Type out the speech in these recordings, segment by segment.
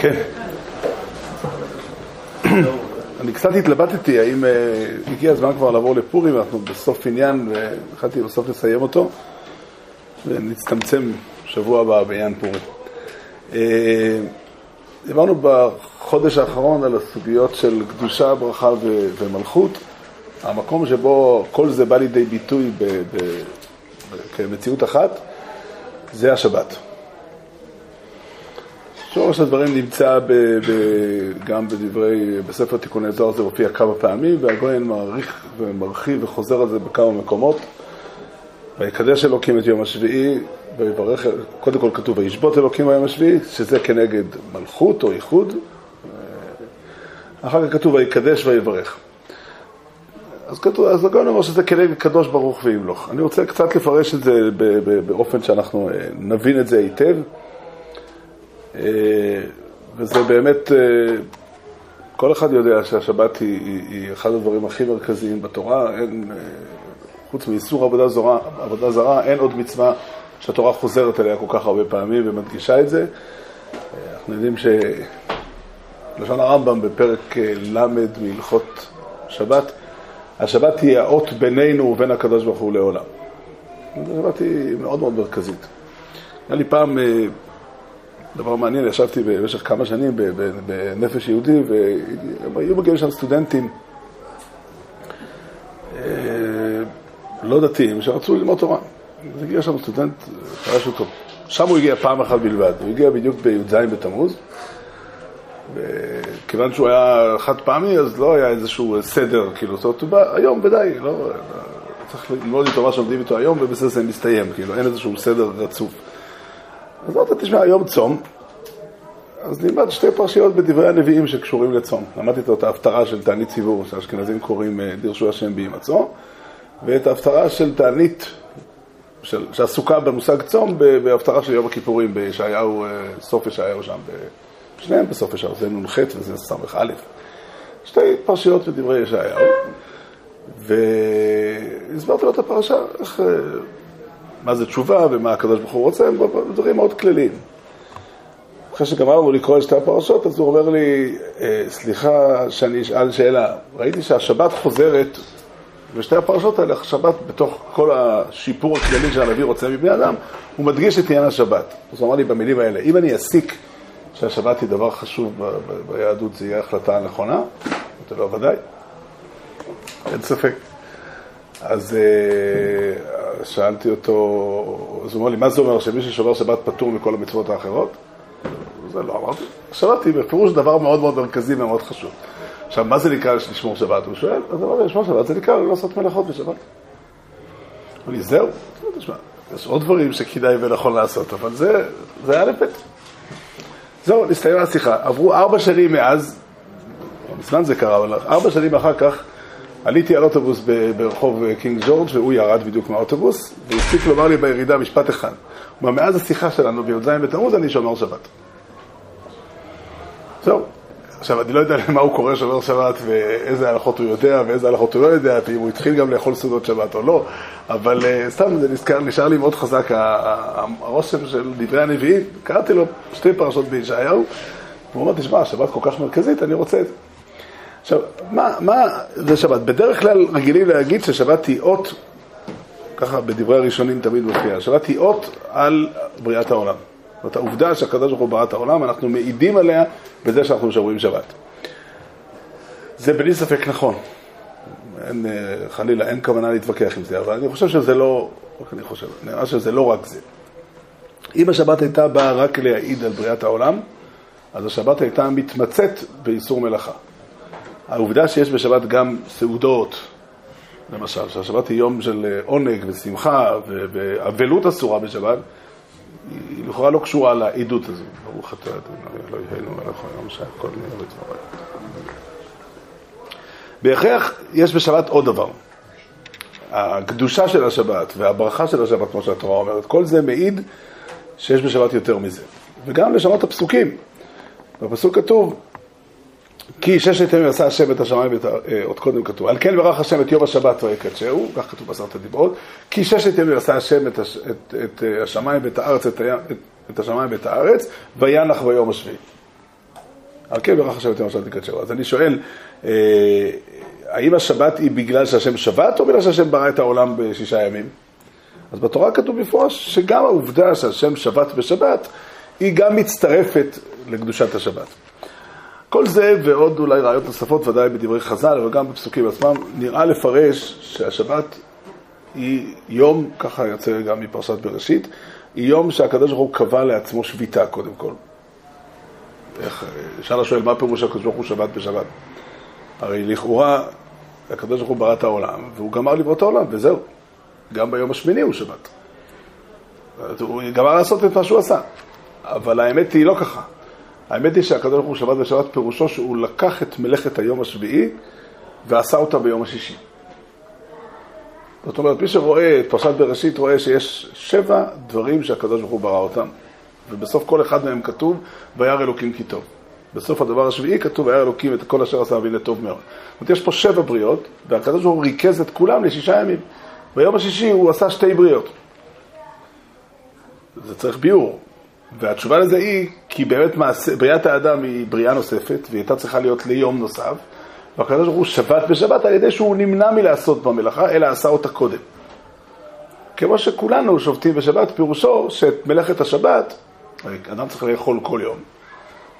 כן. אני קצת התלבטתי האם אה, הגיע הזמן כבר לעבור לפורים, אנחנו בסוף עניין והחלטתי בסוף לסיים אותו ונצטמצם שבוע הבא בעניין פורים. אה, דיברנו בחודש האחרון על הסוגיות של קדושה, ברכה ומלכות, המקום שבו כל זה בא לידי ביטוי כמציאות אחת זה השבת. שורש הדברים נמצא ב, ב, גם בדברי, בספר תיקוני זוהר זה מופיע כמה פעמים, והגויין מעריך ומרחיב וחוזר על זה בכמה מקומות. ויקדש אלוקים את יום השביעי, ויברך, קודם כל כתוב וישבות אלוקים ביום השביעי, שזה כנגד מלכות או איחוד. אחר כך כתוב ויקדש ויברך. אז כתוב, אז הגאון אומר שזה כנגד קדוש ברוך וימלוך. אני רוצה קצת לפרש את זה באופן שאנחנו אה, נבין את זה היטב. אה, וזה באמת, אה, כל אחד יודע שהשבת היא, היא, היא אחד הדברים הכי מרכזיים בתורה. אין, חוץ מאיסור עבודה זרה, עבודה זרה, אין עוד מצווה שהתורה חוזרת אליה כל כך הרבה פעמים ומדגישה את זה. אנחנו יודעים שלשון הרמב"ם בפרק ל' מהלכות שבת, השבת תהיה האות בינינו ובין הקדוש ברוך הוא לעולם. השבת היא מאוד מאוד מרכזית. היה לי פעם אה, דבר מעניין, ישבתי במשך כמה שנים בנפש יהודי, והיו מגיעים שם סטודנטים אה, לא דתיים שרצו ללמוד תורה. אז הגיע שם סטודנט, פרש אותו. שם הוא הגיע פעם אחת בלבד, הוא הגיע בדיוק בי"ז בתמוז. וכיוון שהוא היה חד פעמי, אז לא היה איזשהו סדר, כאילו, זאת אומרת, היום ודאי, לא, צריך ללמוד איתו מה שעומדים איתו היום, ובזה זה מסתיים, כאילו, אין איזשהו סדר רצוף. אז אמרת, תשמע, היום צום, אז נלמד שתי פרשיות בדברי הנביאים שקשורים לצום. למדתי את ההפטרה של תענית ציבור, שהאשכנזים קוראים אה, דרשו השם בהימצאו, ואת ההפטרה של תענית, של, שעסוקה במושג צום, בהפטרה של יום הכיפורים, בישעיהו, אה, סוף ישעיהו שם. שניהם בסוף ישר, זה נ"ח וזה ס"א. שתי פרשיות בדברי ישעיהו, והסברתי לו את הפרשה, איך, אה, מה זה תשובה ומה הקדוש ברוך הוא רוצה, הם דברים מאוד כלליים. אחרי שגמרנו לקרוא את שתי הפרשות, אז הוא אומר לי, אה, סליחה שאני אשאל שאלה, ראיתי שהשבת חוזרת, ושתי הפרשות האלה, השבת בתוך כל השיפור הכללי שהנביא רוצה מבני אדם, הוא מדגיש את עניין השבת. אז הוא אמר לי במילים האלה, אם אני אסיק שהשבת היא דבר חשוב ביהדות, זה יהיה ההחלטה הנכונה? אמרתי לו, ודאי, אין ספק. אז אה, שאלתי אותו, אז הוא אומר לי, מה זה אומר שמי ששובר שבת פטור מכל המצוות האחרות? זה לא אמרתי. היא בפירוש דבר מאוד מאוד מרכזי ומאוד חשוב. עכשיו, מה זה נקרא לשמור שבת? הוא שואל, אז אמרתי, לשמור שבת זה נקרא לעשות מלאכות בשבת. אמר לי, זהו? תשמע, יש עוד דברים שכדאי ונכון לעשות, אבל זה, זה א' ב'. זהו, נסתיימה השיחה. עברו ארבע שנים מאז, מזמן זה קרה, אבל ארבע שנים אחר כך עליתי על אוטובוס ברחוב קינג ג'ורג' והוא ירד בדיוק מהאוטובוס והספיק לומר לי בירידה משפט אחד. אומר, מאז השיחה שלנו בי"ז בתמוז אני שומר שבת. זהו. עכשיו, אני לא יודע למה הוא קורא שומר שבת ואיזה הלכות הוא יודע ואיזה הלכות הוא לא יודע, ואם הוא התחיל גם לאכול סעודות שבת או לא, אבל uh, סתם זה נזכר, נשאר לי מאוד חזק הרושם של דברי הנביאים. קראתי לו שתי פרשות בישעיהו, והוא אומר, תשמע, השבת כל כך מרכזית, אני רוצה את זה. עכשיו, מה, מה זה שבת? בדרך כלל רגילים להגיד ששבת היא אות, ככה בדברי הראשונים תמיד מופיע, שבת היא אות על בריאת העולם. זאת העובדה שהקדוש ברוך הוא ברא את העולם, אנחנו מעידים עליה בזה שאנחנו משמרים שבת. זה בלי ספק נכון. אין, אה, חלילה, אין כוונה להתווכח עם זה, אבל אני חושב שזה לא, אני חושב, נראה שזה לא רק זה. אם השבת הייתה באה רק להעיד על בריאת העולם, אז השבת הייתה מתמצאת באיסור מלאכה. העובדה שיש בשבת גם סעודות, למשל, שהשבת היא יום של אה, עונג ושמחה ואבלות אסורה בשבת, היא לכאורה לא קשורה לעדות הזו. ברוך אתה אדוני אלוהינו מלך היום שהכל נהיה בדבריי. בהכרח יש בשבת עוד דבר. הקדושה של השבת והברכה של השבת, כמו שהתורה אומרת, כל זה מעיד שיש בשבת יותר מזה. וגם לשנות הפסוקים. בפסוק כתוב, כי ששת ימים עשה השם את השמיים, ואת, אה, עוד קודם כתוב, על כן ברך השם את יום השבת ויקדשהו, כך כתוב בעשרת הדיברות, כי ששת ימים עשה השם את, הש, את, את אה, השמיים ואת הארץ, את, את, את השמיים ואת הארץ, וינח ביום השביעי. על כן ברך השם את יום השבת תקדשו. אז אני שואל, אה, האם השבת היא בגלל שהשם שבת, או בגלל שהשם ברא את העולם בשישה ימים? אז בתורה כתוב מפורש שגם העובדה שהשם שבת בשבת, היא גם מצטרפת לקדושת השבת. כל זה ועוד אולי רעיות נוספות, ודאי בדברי חז"ל, אבל גם בפסוקים עצמם, נראה לפרש שהשבת היא יום, ככה יוצא גם מפרשת בראשית, היא יום שהקדוש ברוך הוא קבע לעצמו שביתה קודם כל. איך, אפשר לשאול מה פירוש הקדוש ברוך הוא שבת בשבת? הרי לכאורה הקדוש ברוך הוא ברא את העולם, והוא גמר לברוא את העולם, וזהו. גם ביום השמיני הוא שבת. הוא גמר לעשות את מה שהוא עשה. אבל האמת היא לא ככה. האמת היא שהקדוש ברוך הוא שבת בשבת פירושו שהוא לקח את מלאכת היום השביעי ועשה אותה ביום השישי. זאת אומרת, מי שרואה את פרשת בראשית רואה שיש שבע דברים שהקדוש ברוך הוא ברא אותם. ובסוף כל אחד מהם כתוב, וירא אלוקים כי טוב. בסוף הדבר השביעי כתוב, וירא אלוקים את כל אשר עשה אבינו טוב מאוד. זאת אומרת, יש פה שבע בריאות, והקדוש ברוך הוא ריכז את כולם לשישה ימים. ביום השישי הוא עשה שתי בריאות. זה צריך ביאור. והתשובה לזה היא, כי באמת מעשה, בריאת האדם היא בריאה נוספת, והיא הייתה צריכה להיות ליום נוסף, והקדוש ברוך הוא שבת בשבת על ידי שהוא נמנע מלעשות במלאכה, אלא עשה אותה קודם. כמו שכולנו שובתים בשבת, פירושו שאת מלאכת השבת, אדם צריך לאכול כל יום,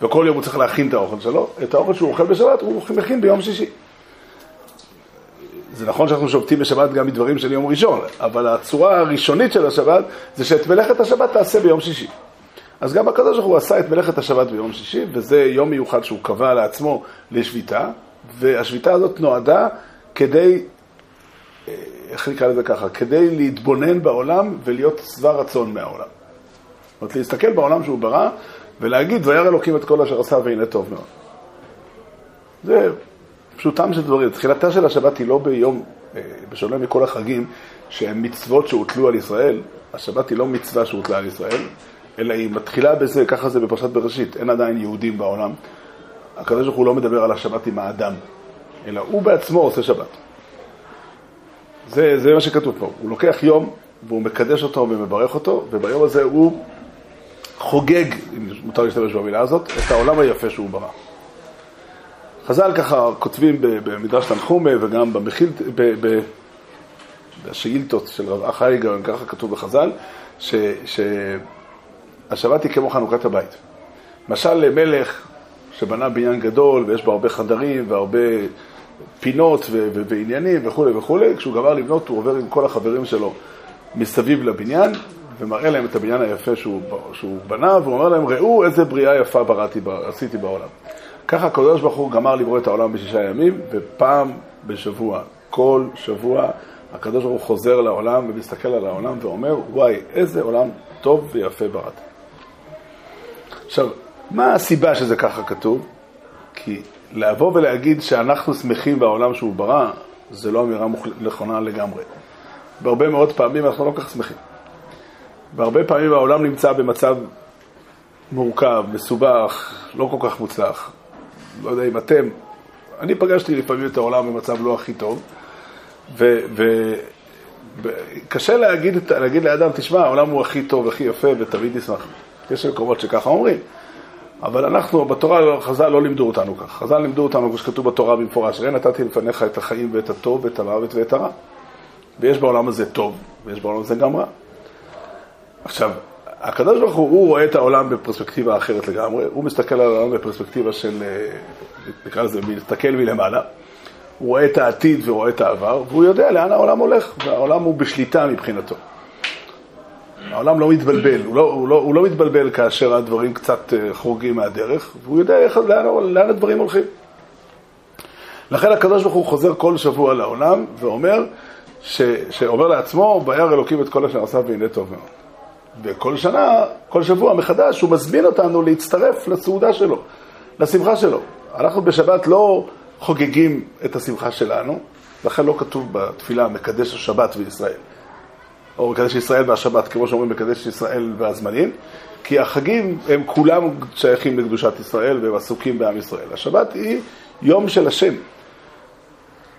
וכל יום הוא צריך להכין את האוכל שלו, את האוכל שהוא אוכל בשבת הוא מכין ביום שישי. זה נכון שאנחנו שובתים בשבת גם מדברים של יום ראשון, אבל הצורה הראשונית של השבת זה שאת מלאכת השבת תעשה ביום שישי. אז גם הקדוש ברוך הוא עשה את מלאכת השבת ביום שישי, וזה יום מיוחד שהוא קבע לעצמו לשביתה, והשביתה הזאת נועדה כדי, אה, איך נקרא לזה ככה, כדי להתבונן בעולם ולהיות שבע רצון מהעולם. זאת אומרת, להסתכל בעולם שהוא ברא ולהגיד, וירא אלוקים את כל אשר עשה והנה טוב מאוד. זה פשוטם של דברים. תחילתה של השבת היא לא ביום, אה, בשונה מכל החגים, שהם מצוות שהוטלו על ישראל, השבת היא לא מצווה שהוטלה על ישראל, אלא היא מתחילה בזה, ככה זה בפרשת בראשית, אין עדיין יהודים בעולם. ברוך הוא לא מדבר על השבת עם האדם, אלא הוא בעצמו עושה שבת. זה, זה מה שכתוב פה. הוא לוקח יום והוא מקדש אותו ומברך אותו, וביום הזה הוא חוגג, אם מותר להשתמש במילה הזאת, את העולם היפה שהוא ברא. חז"ל ככה כותבים במדרש תנחומה וגם במחיל, בשאילתות של רב אחייגר, ככה כתוב בחז"ל, שהשבת היא כמו חנוכת הבית. משל למלך שבנה בניין גדול ויש בו הרבה חדרים והרבה פינות ו- ו- ועניינים וכולי וכולי, כשהוא גמר לבנות הוא עובר עם כל החברים שלו מסביב לבניין ומראה להם את הבניין היפה שהוא, שהוא בנה, והוא אומר להם, ראו איזה בריאה יפה בראתי, עשיתי בעולם. ככה הקדוש ברוך הוא גמר לברוא את העולם בשישה ימים, ופעם בשבוע, כל שבוע, הקדוש ברוך הוא חוזר לעולם ומסתכל על העולם ואומר, וואי, איזה עולם טוב ויפה בראתי. עכשיו, מה הסיבה שזה ככה כתוב? כי לבוא ולהגיד שאנחנו שמחים בעולם שהוא ברא, זה לא אמירה נכונה לגמרי. והרבה מאוד פעמים אנחנו לא כך שמחים. והרבה פעמים העולם נמצא במצב מורכב, מסובך, לא כל כך מוצלח. לא יודע אם אתם, אני פגשתי לפעמים את העולם במצב לא הכי טוב, וקשה להגיד, להגיד לאדם, תשמע, העולם הוא הכי טוב, הכי יפה, ותמיד נשמח. יש מקומות שככה אומרים. אבל אנחנו, בתורה, חז"ל לא לימדו אותנו כך. חז"ל לימדו אותנו, כמו שכתוב בתורה במפורש, ראה נתתי לפניך את החיים ואת הטוב ואת המוות ואת הרע. ויש בעולם הזה טוב, ויש בעולם הזה גם רע. עכשיו, הקדוש ברוך הוא, הוא רואה את העולם בפרספקטיבה אחרת לגמרי, הוא מסתכל על העולם בפרספקטיבה של, אה, נקרא לזה, מסתכל מלמעלה. הוא רואה את העתיד ורואה את העבר, והוא יודע לאן העולם הולך, והעולם הוא בשליטה מבחינתו. העולם לא מתבלבל, הוא לא, הוא, לא, הוא לא מתבלבל כאשר הדברים קצת אה, חורגים מהדרך, והוא יודע איך, לאן, לאן הדברים הולכים. לכן הקדוש ברוך הוא חוזר כל שבוע לעולם ואומר, ש, שאומר לעצמו, וירא אלוקים את כל אשר עשה והנה טוב מאוד. וכל שנה, כל שבוע מחדש, הוא מזמין אותנו להצטרף לסעודה שלו, לשמחה שלו. אנחנו בשבת לא חוגגים את השמחה שלנו, לכן לא כתוב בתפילה מקדש השבת וישראל. או מקדש ישראל והשבת, כמו שאומרים מקדש ישראל והזמנים, כי החגים הם כולם שייכים לקדושת ישראל והם עסוקים בעם ישראל. השבת היא יום של השם.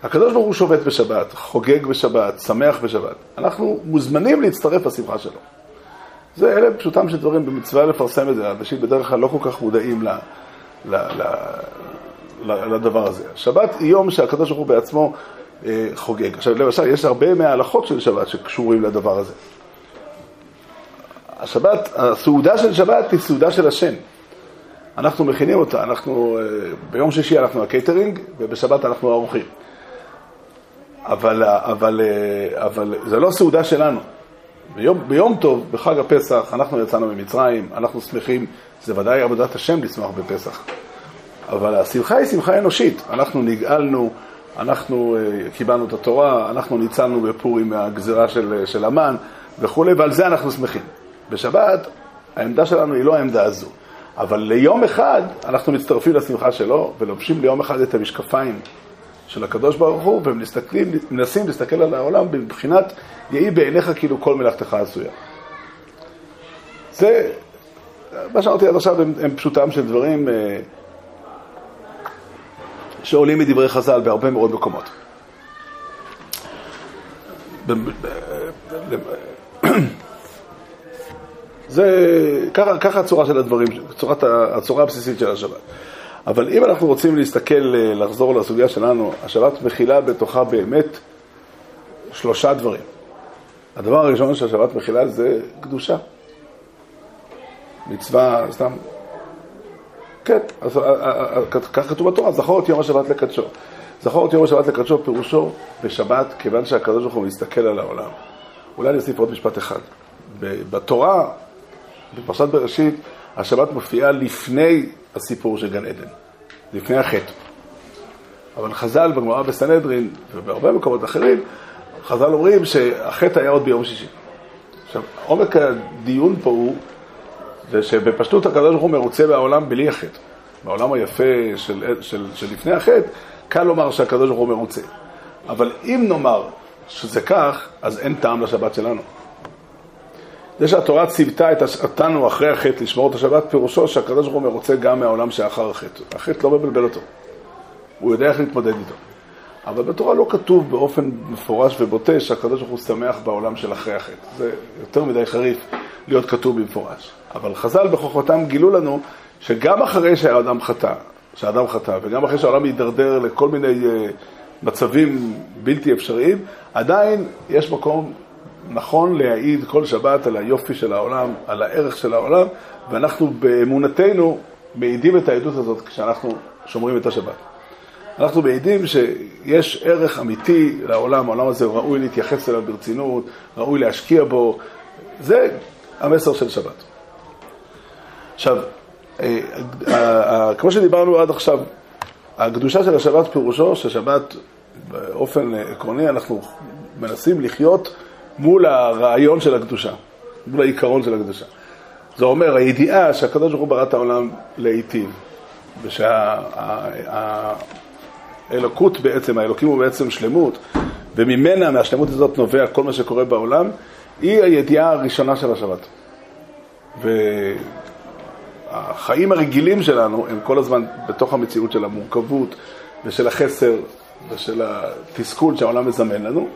הקדוש ברוך הוא שובת בשבת, חוגג בשבת, שמח בשבת. אנחנו מוזמנים להצטרף לשמחה שלו. זה אלה פשוטם של דברים, במצווה לפרסם את זה, אנשים בדרך כלל לא כל כך מודעים לדבר הזה. שבת היא יום שהקדוש ברוך הוא בעצמו חוגג. עכשיו, למשל, יש הרבה מההלכות של שבת שקשורים לדבר הזה. השבת, הסעודה של שבת היא סעודה של השם. אנחנו מכינים אותה, אנחנו, אה, ביום שישי אנחנו הקייטרינג ובשבת אנחנו האורחים. אבל, אבל, אה, אבל זה לא סעודה שלנו. ביום, ביום טוב, בחג הפסח, אנחנו יצאנו ממצרים, אנחנו שמחים, זה ודאי עבודת השם לשמוח בפסח. אבל השמחה היא שמחה אנושית. אנחנו נגאלנו, אנחנו אה, קיבלנו את התורה, אנחנו ניצלנו בפורים מהגזירה של, של המן וכולי, ועל זה אנחנו שמחים. בשבת העמדה שלנו היא לא העמדה הזו. אבל ליום אחד אנחנו מצטרפים לשמחה שלו ולובשים ליום אחד את המשקפיים של הקדוש ברוך הוא ומנסים להסתכל על העולם מבחינת יהי בעיניך כאילו כל מלאכתך עשויה. זה, מה שאמרתי עד עכשיו הם, הם פשוטם של דברים אה, שעולים מדברי חז"ל בהרבה מאוד מקומות. זה, ככה, ככה הצורה של הדברים, צורת, הצורה הבסיסית של השבת. אבל אם אנחנו רוצים להסתכל, לחזור לסוגיה שלנו, השבת מכילה בתוכה באמת שלושה דברים. הדבר הראשון שהשבת מכילה זה קדושה. מצווה, סתם, כן, אז אה, אה, כך כתוב בתורה, זכור את יום השבת לקדשו. זכור את יום השבת לקדשו פירושו בשבת, כיוון שהקדוש ברוך הוא מסתכל על העולם. אולי אני אוסיף עוד משפט אחד. בתורה בפרשת בראשית, השבת מופיעה לפני הסיפור של גן עדן, לפני החטא. אבל חז"ל בגמרא בסנהדרין ובהרבה מקומות אחרים, חז"ל אומרים שהחטא היה עוד ביום שישי. עכשיו, עומק הדיון פה הוא זה שבפשטות הקדוש ברוך הוא מרוצה בעולם בלי החטא. בעולם היפה של, של, של לפני החטא, קל לומר שהקדוש ברוך הוא מרוצה. אבל אם נאמר שזה כך, אז אין טעם לשבת שלנו. זה שהתורה ציוותה אותנו אחרי החטא לשמור את השבת, פירושו שהקדוש ברוך הוא מרוצה גם מהעולם שאחר החטא. החטא לא מבלבל אותו, הוא יודע איך להתמודד איתו. אבל בתורה לא כתוב באופן מפורש ובוטה שהקדוש ברוך הוא שמח בעולם של אחרי החטא. זה יותר מדי חריף להיות כתוב במפורש. אבל חז"ל בכוחותם גילו לנו שגם אחרי שהאדם חטא, שהאדם חטא, וגם אחרי שהעולם יידרדר לכל מיני uh, מצבים בלתי אפשריים, עדיין יש מקום נכון להעיד כל שבת על היופי של העולם, על הערך של העולם, ואנחנו באמונתנו מעידים את העדות הזאת כשאנחנו שומרים את השבת. אנחנו מעידים שיש ערך אמיתי לעולם, העולם הזה ראוי להתייחס אליו ברצינות, ראוי להשקיע בו, זה המסר של שבת. עכשיו, אה, אה, אה, כמו שדיברנו עד עכשיו, הקדושה של השבת פירושו ששבת באופן עקרוני אנחנו מנסים לחיות מול הרעיון של הקדושה, מול העיקרון של הקדושה. זה אומר, הידיעה שהקדוש ברוך הוא ברא את העולם להיטיב, ושהאלוקות בעצם, האלוקים הוא בעצם שלמות, וממנה, מהשלמות הזאת נובע כל מה שקורה בעולם, היא הידיעה הראשונה של השבת. והחיים הרגילים שלנו הם כל הזמן בתוך המציאות של המורכבות ושל החסר ושל התסכול שהעולם מזמן לנו.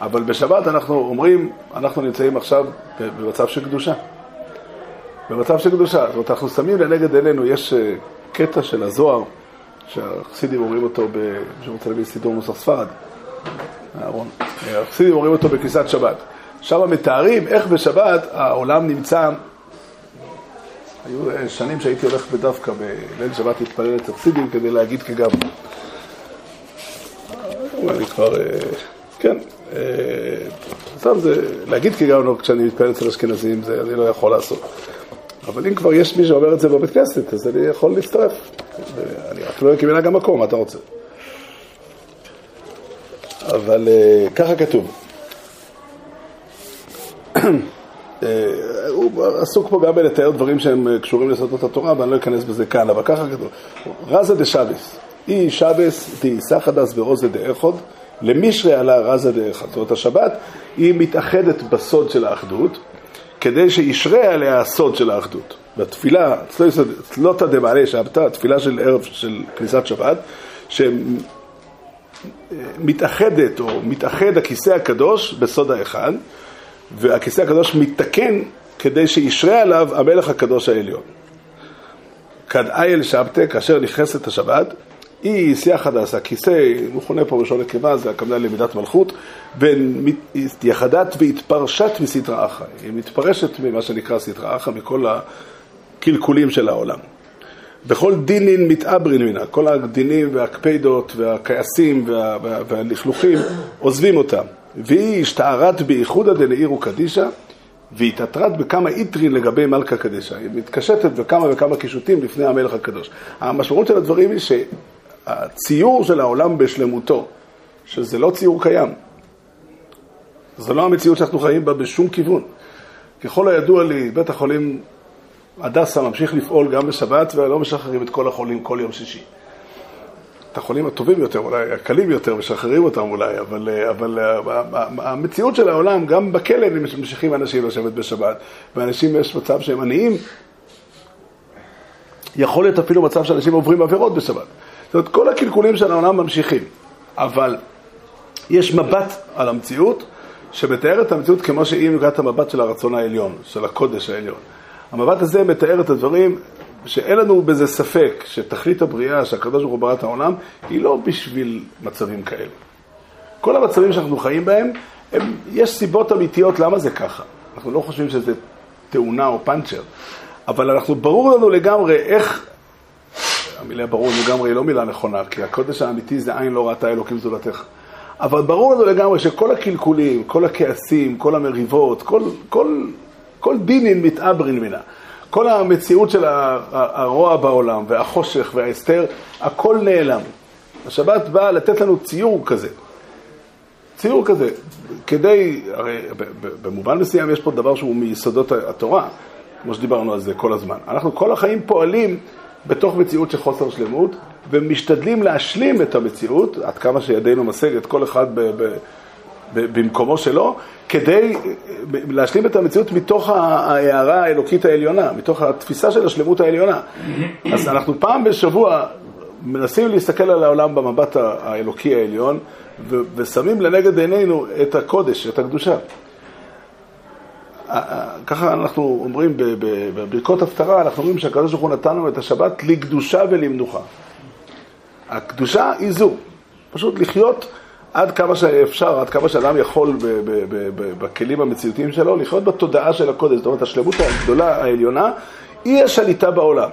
אבל בשבת אנחנו אומרים, אנחנו נמצאים עכשיו במצב של קדושה. במצב של קדושה. זאת אומרת, אנחנו שמים לנגד עינינו, יש אה, קטע של הזוהר, שהחסידים אומרים אותו, מי שרוצה להביא סידור נוסח ספרד, אהרון. החסידים אומרים אותו בכניסת שבת. שם מתארים איך בשבת העולם נמצא, היו אה, שנים שהייתי הולך בדווקא בליל שבת להתפלל את החסידים כדי להגיד כגב. אני כבר, אה, כן, סתם זה, להגיד כגאונות כשאני מתפלל אצל אשכנזים, זה אני לא יכול לעשות. אבל אם כבר יש מי שאומר את זה בבית כנסת, אז אני יכול להצטרף. אני רק לא כמנהג המקום, מה אתה רוצה? אבל אה, ככה כתוב. אה, הוא עסוק פה גם בלתאר דברים שהם אה, קשורים לסודות התורה, ואני לא אכנס בזה כאן, אבל ככה כתוב. רזה דשבס, אי שבס די סחדס ורוזה דאחוד, למישרי עלה רזה דאחד. זאת אומרת, השבת היא מתאחדת בסוד של האחדות, כדי שישרה עליה הסוד של האחדות. בתפילה, צלותא דמעלה שבתא, תפילה של ערב של כניסת שבת, שמתאחדת או מתאחד הכיסא הקדוש בסוד האחד, והכיסא הקדוש מתקן כדי שישרה עליו המלך הקדוש העליון. כד אייל שבתא, כאשר נכנסת השבת, היא שיח הדסה, כיסא, מכונה פה ראשון נקבה, זה הכוונה למידת מלכות, ויחדת והתפרשת מסתרא אחא. היא מתפרשת ממה שנקרא סתרא אחא, מכל הקלקולים של העולם. בכל דינין מתעברין מינה, כל הדינים והקפידות והכעסים וה, וה, והלכלוכים עוזבים אותם. והיא השתערת בייחודא דנעירו קדישא, והתעטרת בכמה איטרין לגבי מלכה קדישא. היא מתקשטת בכמה וכמה קישוטים לפני המלך הקדוש. המשמעות של הדברים היא שהציור של העולם בשלמותו, שזה לא ציור קיים, זו לא המציאות שאנחנו חיים בה בשום כיוון. ככל הידוע לי, בית החולים הדסה ממשיך לפעול גם בשבת ולא משחררים את כל החולים כל יום שישי. את החולים הטובים יותר, אולי הקלים יותר, משחררים אותם אולי, אבל, אבל המציאות של העולם, גם בכלא ממשיכים אנשים לשבת בשבת, ואנשים יש מצב שהם עניים, יכול להיות אפילו מצב שאנשים עוברים עבירות בשבת. זאת אומרת, כל הקלקולים של העולם ממשיכים, אבל יש מבט על המציאות שמתאר את המציאות כמו שהיא מנקודת המבט של הרצון העליון, של הקודש העליון. המבט הזה מתאר את הדברים שאין לנו בזה ספק שתכלית הבריאה, שהקדוש ברוך הוא ברא את העולם, היא לא בשביל מצבים כאלה. כל המצבים שאנחנו חיים בהם, הם, יש סיבות אמיתיות למה זה ככה. אנחנו לא חושבים שזה תאונה או פאנצ'ר, אבל אנחנו, ברור לנו לגמרי איך, המילה ברור לגמרי היא לא מילה נכונה, כי הקודש האמיתי זה עין לא ראתה אלוקים זולתך. אבל ברור לנו לגמרי שכל הקלקולים, כל הכעסים, כל המריבות, כל, כל, כל דינין מתעברין מינה. כל המציאות של הרוע בעולם והחושך וההסתר, הכל נעלם. השבת באה לתת לנו ציור כזה. ציור כזה, כדי, הרי במובן מסוים יש פה דבר שהוא מיסודות התורה, כמו שדיברנו על זה כל הזמן. אנחנו כל החיים פועלים בתוך מציאות של חוסר שלמות, ומשתדלים להשלים את המציאות, עד כמה שידינו משגת, כל אחד ב- ב- במקומו שלו, כדי להשלים את המציאות מתוך ההערה האלוקית העליונה, מתוך התפיסה של השלמות העליונה. אז אנחנו פעם בשבוע מנסים להסתכל על העולם במבט האלוקי העליון, ושמים לנגד עינינו את הקודש, את הקדושה. ככה אנחנו אומרים בברכות הפטרה, אנחנו אומרים שהקדוש ברוך הוא נתן לנו את השבת לקדושה ולמנוחה. הקדושה היא זו, פשוט לחיות עד כמה שאפשר, עד כמה שאדם יכול בכלים המציאותיים שלו, לחיות בתודעה של הקודש. זאת אומרת, השלמות הגדולה, העליונה, היא השליטה בעולם.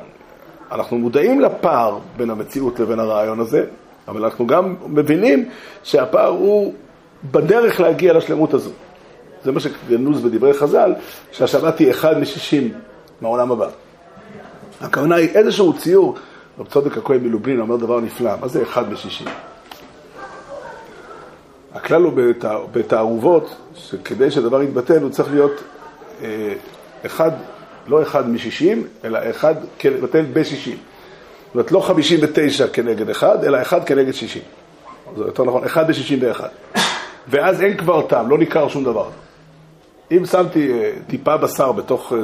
אנחנו מודעים לפער בין המציאות לבין הרעיון הזה, אבל אנחנו גם מבינים שהפער הוא בדרך להגיע לשלמות הזו. זה מה שגנוז בדברי חז"ל, שהשבת היא אחד משישים מהעולם הבא. הכוונה היא איזשהו ציור, רב צודק הכהן מלובלין אומר דבר נפלא, מה זה אחד משישים? הכלל הוא בתערובות, שכדי שדבר יתבטל הוא צריך להיות אה, אחד, לא אחד משישים, אלא אחד בטל בשישים. זאת אומרת, לא חמישים ותשע כנגד אחד, אלא אחד כנגד שישים. זה יותר נכון, אחד בשישים ואחד. ואז אין כבר טעם, לא ניכר שום דבר. אם שמתי אה, טיפה בשר בתוך, אה,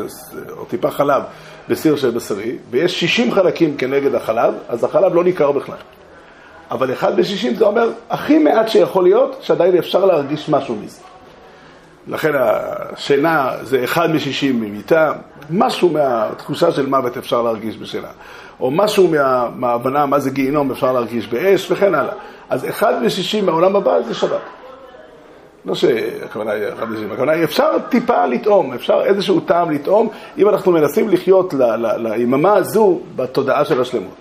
או טיפה חלב בסיר של בשרי, ויש שישים חלקים כנגד החלב, אז החלב לא ניכר בכלל. אבל אחד בשישים זה אומר הכי מעט שיכול להיות, שעדיין אפשר להרגיש משהו מזה. לכן השינה זה אחד משישים ממיטה, משהו מהתחושה של מוות אפשר להרגיש בשינה, או משהו מה, מההבנה מה זה גיהינום אפשר להרגיש באש וכן הלאה. אז אחד משישים מהעולם הבא זה שבת. לא שהכוונה היא אחד משישים, הכוונה היא אפשר טיפה לטעום, אפשר איזשהו טעם לטעום, אם אנחנו מנסים לחיות ליממה הזו בתודעה של השלמות.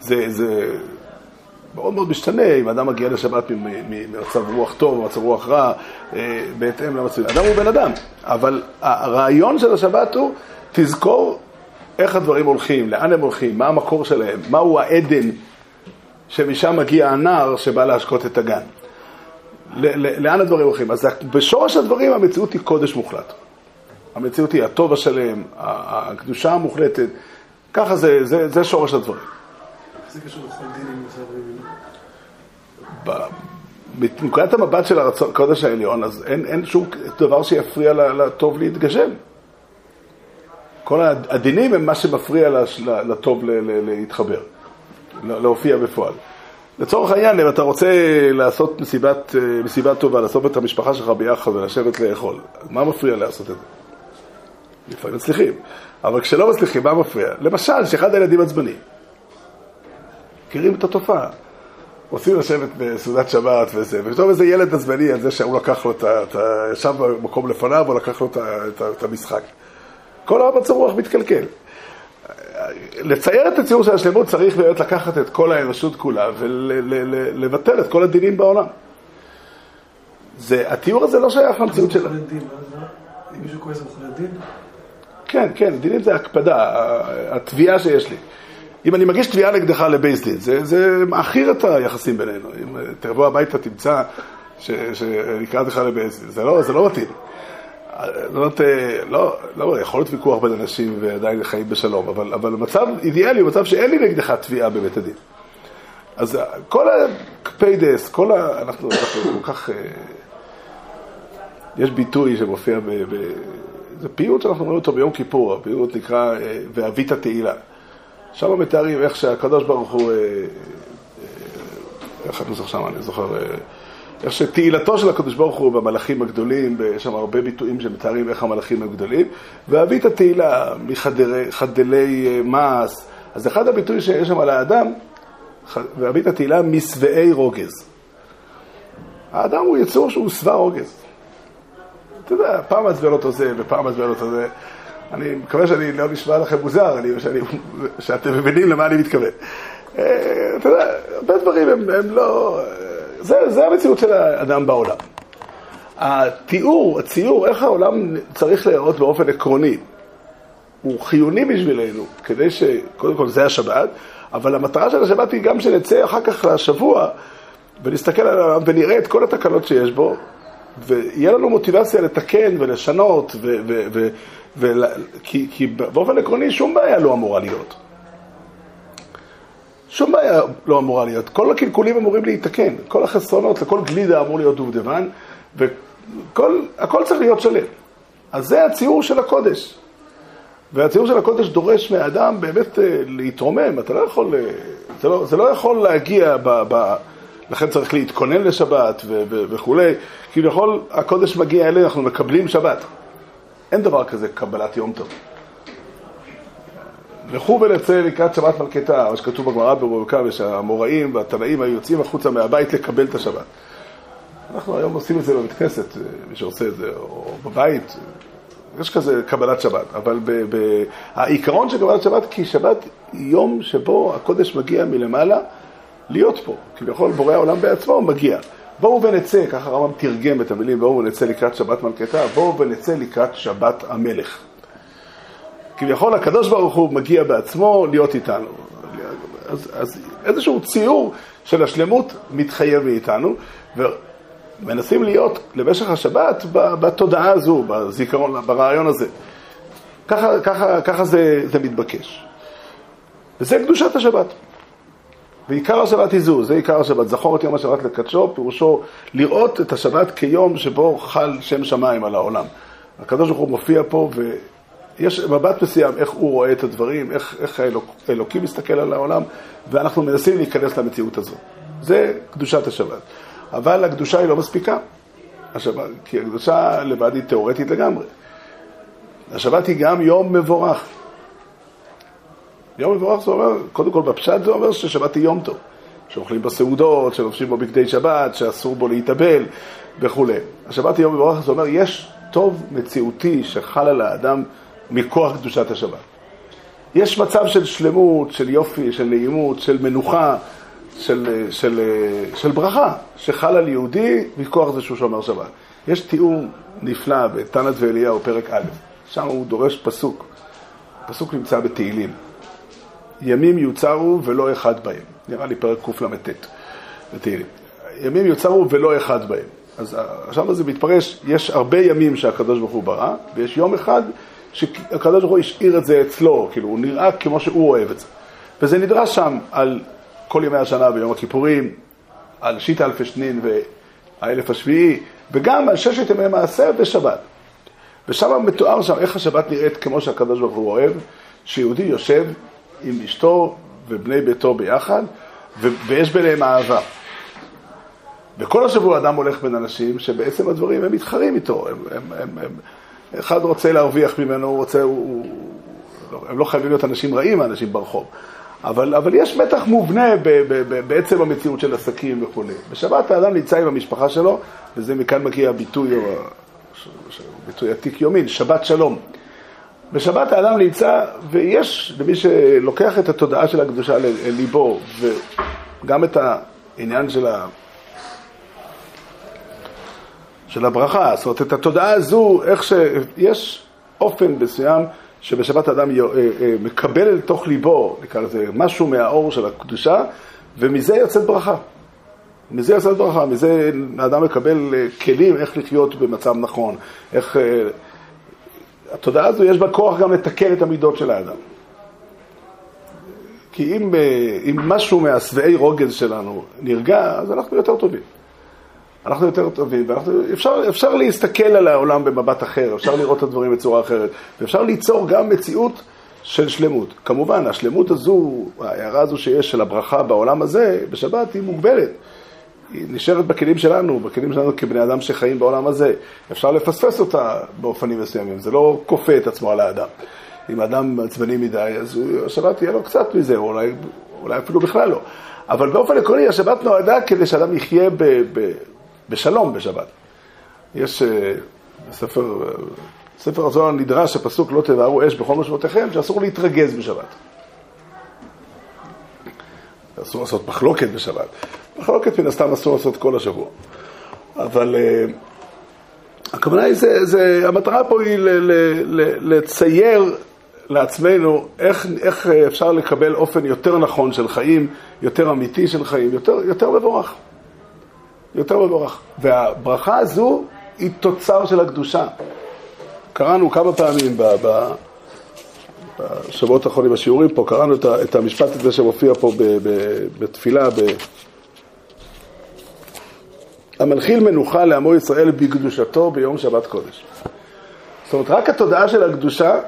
זה, זה, מאוד מאוד משתנה אם אדם מגיע לשבת ממצב רוח טוב או מצב רוח רע, אה, בהתאם למצב. אדם הוא בן אדם, אבל הרעיון של השבת הוא, תזכור איך הדברים הולכים, לאן הם הולכים, מה המקור שלהם, מהו העדן שמשם מגיע הנער שבא להשקות את הגן. לאן הדברים הולכים? אז בשורש הדברים המציאות היא קודש מוחלט. המציאות היא הטוב השלם, הקדושה המוחלטת, ככה זה, זה, זה שורש הדברים. זה קשור לכל דין עם מנקודת המבט של הקודש העליון, אז אין, אין שום דבר שיפריע לטוב להתגשם. כל הדינים הם מה שמפריע לטוב להתחבר, להופיע בפועל. לצורך העניין, אם אתה רוצה לעשות מסיבת, מסיבת טובה, לעשות את המשפחה שלך ביחד ולשבת לאכול, מה מפריע לעשות את זה? לפעמים מצליחים, אבל כשלא מצליחים, מה מפריע? למשל, שאחד הילדים עצבני. מכירים את התופעה. רוצים לשבת בסעודת שבת וזה, ופתאום איזה ילד עצבני על זה שהוא לקח לו את ה... ישב במקום לפניו, הוא לקח לו את המשחק. כל המצב רוח מתקלקל. לצייר את הציור של השלמות צריך באמת לקחת את כל האנושות כולה ולבטל את כל הדינים בעולם. זה, התיאור הזה לא שייך למציאות של... אם מישהו כועס על דין? כן, כן, דינים זה הקפדה, התביעה שיש לי. אם אני מגיש תביעה נגדך לבייס דין, זה, זה מעכיר את היחסים בינינו. אם תבוא הביתה, תמצא שאני אקרא לך לבייס דין, זה לא, זה לא מתאים. זאת אומרת, לא, לא, יכול להיות ויכוח בין אנשים ועדיין חיים בשלום, אבל, אבל מצב אידיאלי הוא מצב שאין לי נגדך תביעה בבית הדין. אז כל ה fights, כל ה... אנחנו, אנחנו כל כך... אה, יש ביטוי שמופיע ב... ב זה פיוט שאנחנו אומרים אותו ביום כיפור, הפיוט נקרא אה, ואבית תהילה. שם מתארים איך שהקדוש ברוך הוא, אה, איך הנוסח שם, אני זוכר, איך שתהילתו של הקדוש ברוך הוא במלאכים הגדולים, יש שם הרבה ביטויים שמתארים איך המלאכים הם גדולים, ואבית התהילה מחדלי מעש. אז אחד הביטויים שיש שם על האדם, ואבית התהילה משבעי רוגז. האדם הוא יצור שהוא שבע רוגז. אתה יודע, פעם מעצבן אותו זה ופעם מעצבן אותו זה. אני מקווה שאני לא נשמע לכם מוזר, אני, שאני, שאתם מבינים למה אני מתכוון. אה, אתה יודע, הרבה דברים הם, הם לא... זה, זה המציאות של האדם בעולם. התיאור, הציור, איך העולם צריך להיראות באופן עקרוני, הוא חיוני בשבילנו, כדי ש... קודם כל זה השבת, אבל המטרה של השבת היא גם שנצא אחר כך לשבוע ונסתכל על העולם ונראה את כל התקלות שיש בו, ויהיה לנו מוטיבציה לתקן ולשנות, ו- ו- ו- ו- כי, כי באופן עקרוני שום בעיה לא אמורה להיות. שום בעיה לא אמורה להיות. כל הקלקולים אמורים להתקן, כל החסרונות, לכל גלידה אמור להיות דובדבן, והכל צריך להיות שלם. אז זה הציור של הקודש. והציור של הקודש דורש מהאדם באמת אה, להתרומם, אתה לא יכול, אה, זה לא, זה לא יכול להגיע, ב, ב, לכן צריך להתכונן לשבת ו, ו, וכולי, כביכול הקודש מגיע אלינו, אנחנו מקבלים שבת. אין דבר כזה קבלת יום טוב. לכו ונצא לקראת שבת מלכתה, מה שכתוב בגמרא ברובקה, ושהאמוראים והתנאים היו יוצאים החוצה מהבית לקבל את השבת. אנחנו היום עושים את זה בבית כנסת, מי שעושה את זה, או בבית, יש כזה קבלת שבת, אבל ב, ב, העיקרון של קבלת שבת, כי שבת היא יום שבו הקודש מגיע מלמעלה להיות פה. כביכול בורא העולם בעצמו מגיע. בואו ונצא, ככה הרמב"ם תרגם את המילים, בואו ונצא לקראת שבת מלכתה, בואו ונצא לקראת שבת המלך. כביכול הקדוש ברוך הוא מגיע בעצמו להיות איתנו. אז, אז איזשהו ציור של השלמות מתחייב מאיתנו, ומנסים להיות למשך השבת בתודעה הזו, בזיכרון, ברעיון הזה. ככה, ככה, ככה זה, זה מתבקש. וזה קדושת השבת. ועיקר השבת היא זו, זה עיקר השבת. זכור את יום השבת לקדשו, פירושו לראות את השבת כיום שבו חל שם שמיים על העולם. הקדוש ברוך הוא מופיע פה יש מבט מסוים איך הוא רואה את הדברים, איך, איך האלוק, האלוקים מסתכל על העולם, ואנחנו מנסים להיכנס למציאות הזו. זה קדושת השבת. אבל הקדושה היא לא מספיקה. השבת, כי הקדושה לבד היא תיאורטית לגמרי. השבת היא גם יום מבורך. יום מבורך זה אומר, קודם כל בפשט זה אומר ששבת היא יום טוב. שאוכלים בסעודות, שלובשים בו בגדי שבת, שאסור בו להתאבל וכולי. השבת היא יום מבורך, זה אומר, יש טוב מציאותי שחל על האדם מכוח קדושת השבת. יש מצב של שלמות, של יופי, של נעימות, של מנוחה, של, של, של ברכה, שחל על יהודי מכוח זה שהוא שומר שבת. יש תיאור נפלא בתנת ואליהו, פרק א', שם הוא דורש פסוק. הפסוק נמצא בתהילים. ימים יוצרו ולא אחד בהם. נראה לי פרק קל"ט בתהילים. ימים יוצרו ולא אחד בהם. אז עכשיו זה מתפרש, יש הרבה ימים שהקדוש ברוך הוא ברא, ויש יום אחד שהקדוש ברוך הוא השאיר את זה אצלו, כאילו הוא נראה כמו שהוא אוהב את זה. וזה נדרש שם על כל ימי השנה ביום הכיפורים, על שיטה אלפי שנין והאלף השביעי, וגם על ששת ימי מעשה ושבת. ושם מתואר שם איך השבת נראית כמו שהקדוש ברוך הוא אוהב, שיהודי יושב עם אשתו ובני ביתו ביחד, ויש ביניהם אהבה. וכל השבוע אדם הולך בין אנשים שבעצם הדברים הם מתחרים איתו, הם, הם, הם, הם, אחד רוצה להרוויח ממנו, הוא רוצה, הוא, הוא, הם לא חייבים להיות אנשים רעים, האנשים ברחוב. אבל, אבל יש מתח מובנה ב, ב, ב, בעצם המציאות של עסקים וכו'. בשבת האדם נמצא עם המשפחה שלו, וזה מכאן מגיע הביטוי, ביטוי עתיק יומין, שבת שלום. בשבת האדם נמצא, ויש למי שלוקח את התודעה של הקדושה לליבו, וגם את העניין של, ה... של הברכה, זאת אומרת, את התודעה הזו, איך שיש אופן מסוים שבשבת האדם אה, אה, מקבל לתוך ליבו, נקרא לזה, משהו מהאור של הקדושה, ומזה יוצאת ברכה. מזה יוצאת ברכה, מזה האדם מקבל אה, כלים איך לחיות במצב נכון, איך... התודעה הזו יש בה כוח גם לתקן את המידות של האדם. כי אם, אם משהו מהשבעי רוגז שלנו נרגע, אז אנחנו יותר טובים. אנחנו יותר טובים, ואפשר להסתכל על העולם במבט אחר, אפשר לראות את הדברים בצורה אחרת, ואפשר ליצור גם מציאות של שלמות. כמובן, השלמות הזו, ההערה הזו שיש של הברכה בעולם הזה, בשבת, היא מוגבלת. היא נשארת בכלים שלנו, בכלים שלנו כבני אדם שחיים בעולם הזה. אפשר לפספס אותה באופנים מסוימים, זה לא כופה את עצמו על האדם. אם האדם עצבני מדי, אז השבת תהיה לו קצת מזה, או אולי, אולי אפילו בכלל לא. אבל באופן עקרוני, השבת נועדה כדי שאדם יחיה ב, ב, בשלום בשבת. יש אה, בספר, אה, ספר הזוהר נדרש, הפסוק לא תבערו אש בכל משמעותיכם, שאסור להתרגז בשבת. אסור לעשות מחלוקת בשבת. מחלוקת מן הסתם אסור לעשות כל השבוע. אבל uh, הכוונה היא, זה, זה, המטרה פה היא ל, ל, ל, לצייר לעצמנו איך, איך אפשר לקבל אופן יותר נכון של חיים, יותר אמיתי של חיים, יותר, יותר מבורך. יותר מבורך. והברכה הזו היא תוצר של הקדושה. קראנו כמה פעמים ב, ב, בשבועות האחרונים בשיעורים פה, קראנו את, את המשפט הזה שמופיע פה ב, ב, בתפילה, ב... המנחיל מנוחה לעמו ישראל בקדושתו ביום שבת קודש. זאת אומרת, רק התודעה של הקדושה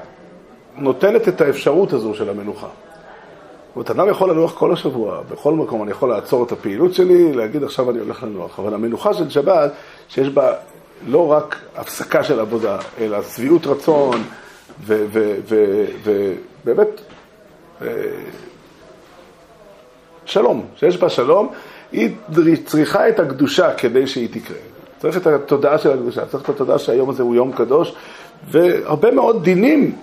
נותנת את האפשרות הזו של המנוחה. זאת אומרת, אדם יכול לנוח כל השבוע, בכל מקום אני יכול לעצור את הפעילות שלי, להגיד עכשיו אני הולך לנוח. אבל המנוחה של שבת, שיש בה לא רק הפסקה של עבודה, אלא שביעות רצון, ובאמת אה, שלום, שיש בה שלום, היא צריכה את הקדושה כדי שהיא תקרה. צריך את התודעה של הקדושה, צריך את התודעה שהיום הזה הוא יום קדוש, והרבה מאוד דינים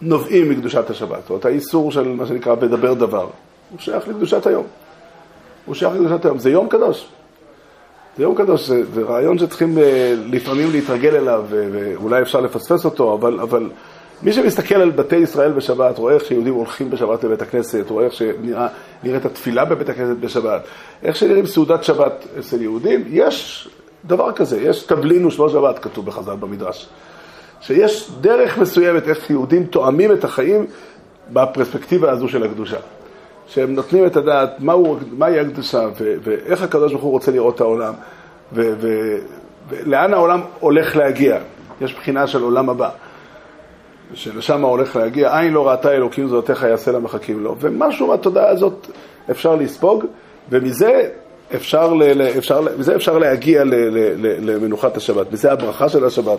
נובעים מקדושת השבת. זאת אומרת, האיסור של מה שנקרא בדבר דבר, הוא שייך לקדושת היום. הוא שייך לקדושת היום. זה יום קדוש. זה יום קדוש, זה, זה רעיון שצריכים אה, לפעמים להתרגל אליו, ואולי אפשר לפספס אותו, אבל, אבל מי שמסתכל על בתי ישראל בשבת, רואה איך שיהודים הולכים בשבת לבית הכנסת, רואה איך שנראית התפילה בבית הכנסת בשבת, איך שנראים סעודת שבת אצל יהודים, יש דבר כזה, יש תבלין ושמו שבת, כתוב בחז"ל במדרש. שיש דרך מסוימת איך יהודים תואמים את החיים בפרספקטיבה הזו של הקדושה. שהם נותנים את הדעת מהו, מהי הקדושה ו- ואיך הקדוש ברוך הוא רוצה לראות את העולם ו- ו- ולאן העולם הולך להגיע. יש בחינה של עולם הבא, שלשם הולך להגיע. עין לא ראתה אלוקים זרועותיך יעשה למחכים לו. ומשהו מהתודעה הזאת אפשר לספוג, ומזה אפשר, ל- אפשר, מזה אפשר להגיע ל- ל- למנוחת השבת. מזה הברכה של השבת.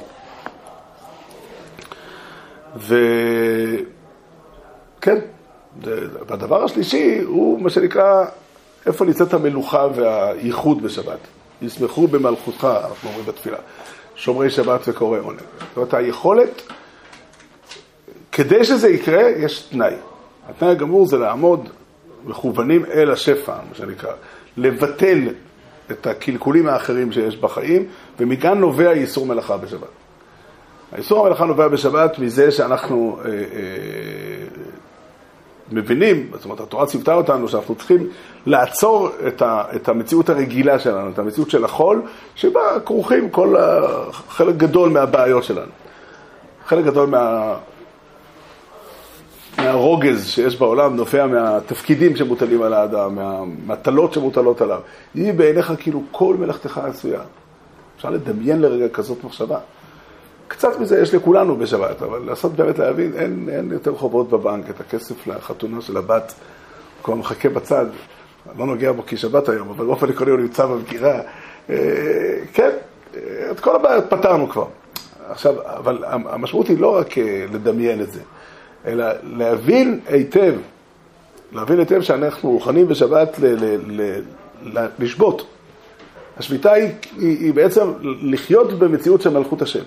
וכן, והדבר השלישי הוא מה שנקרא, איפה נמצאת המלוכה והייחוד בשבת. ישמחו במלכותך, אנחנו אומרים בתפילה. שומרי שבת וקוראי עונג. זאת אומרת, היכולת, כדי שזה יקרה, יש תנאי. התנאי הגמור זה לעמוד מכוונים אל השפע, מה שנקרא. לבטל את הקלקולים האחרים שיש בחיים, ומכאן נובע איסור מלאכה בשבת. האיסור המלאכה נובע בשבת מזה שאנחנו אה, אה, מבינים, זאת אומרת, התורה ציוותה אותנו שאנחנו צריכים לעצור את, ה, את המציאות הרגילה שלנו, את המציאות של החול, שבה כרוכים כל חלק גדול מהבעיות שלנו. חלק גדול מה, מהרוגז שיש בעולם נובע מהתפקידים שמוטלים על האדם, מהמטלות שמוטלות עליו. היא בעיניך כאילו כל מלאכתך עשויה. אפשר לדמיין לרגע כזאת מחשבה. קצת מזה יש לכולנו בשבת, אבל לעשות באמת להבין, אין, אין יותר חובות בבנק, את הכסף לחתונה של הבת, הוא כבר מחכה בצד, לא נוגע בו כי שבת היום, אבל באופן עקרוני הוא נמצא במגירה. אה, כן, את כל הבעיות פתרנו כבר. עכשיו, אבל המשמעות היא לא רק אה, לדמיין את זה, אלא להבין היטב, להבין היטב שאנחנו מוכנים בשבת ל- ל- ל- ל- לשבות. השביתה היא, היא, היא בעצם לחיות במציאות של מלכות השם.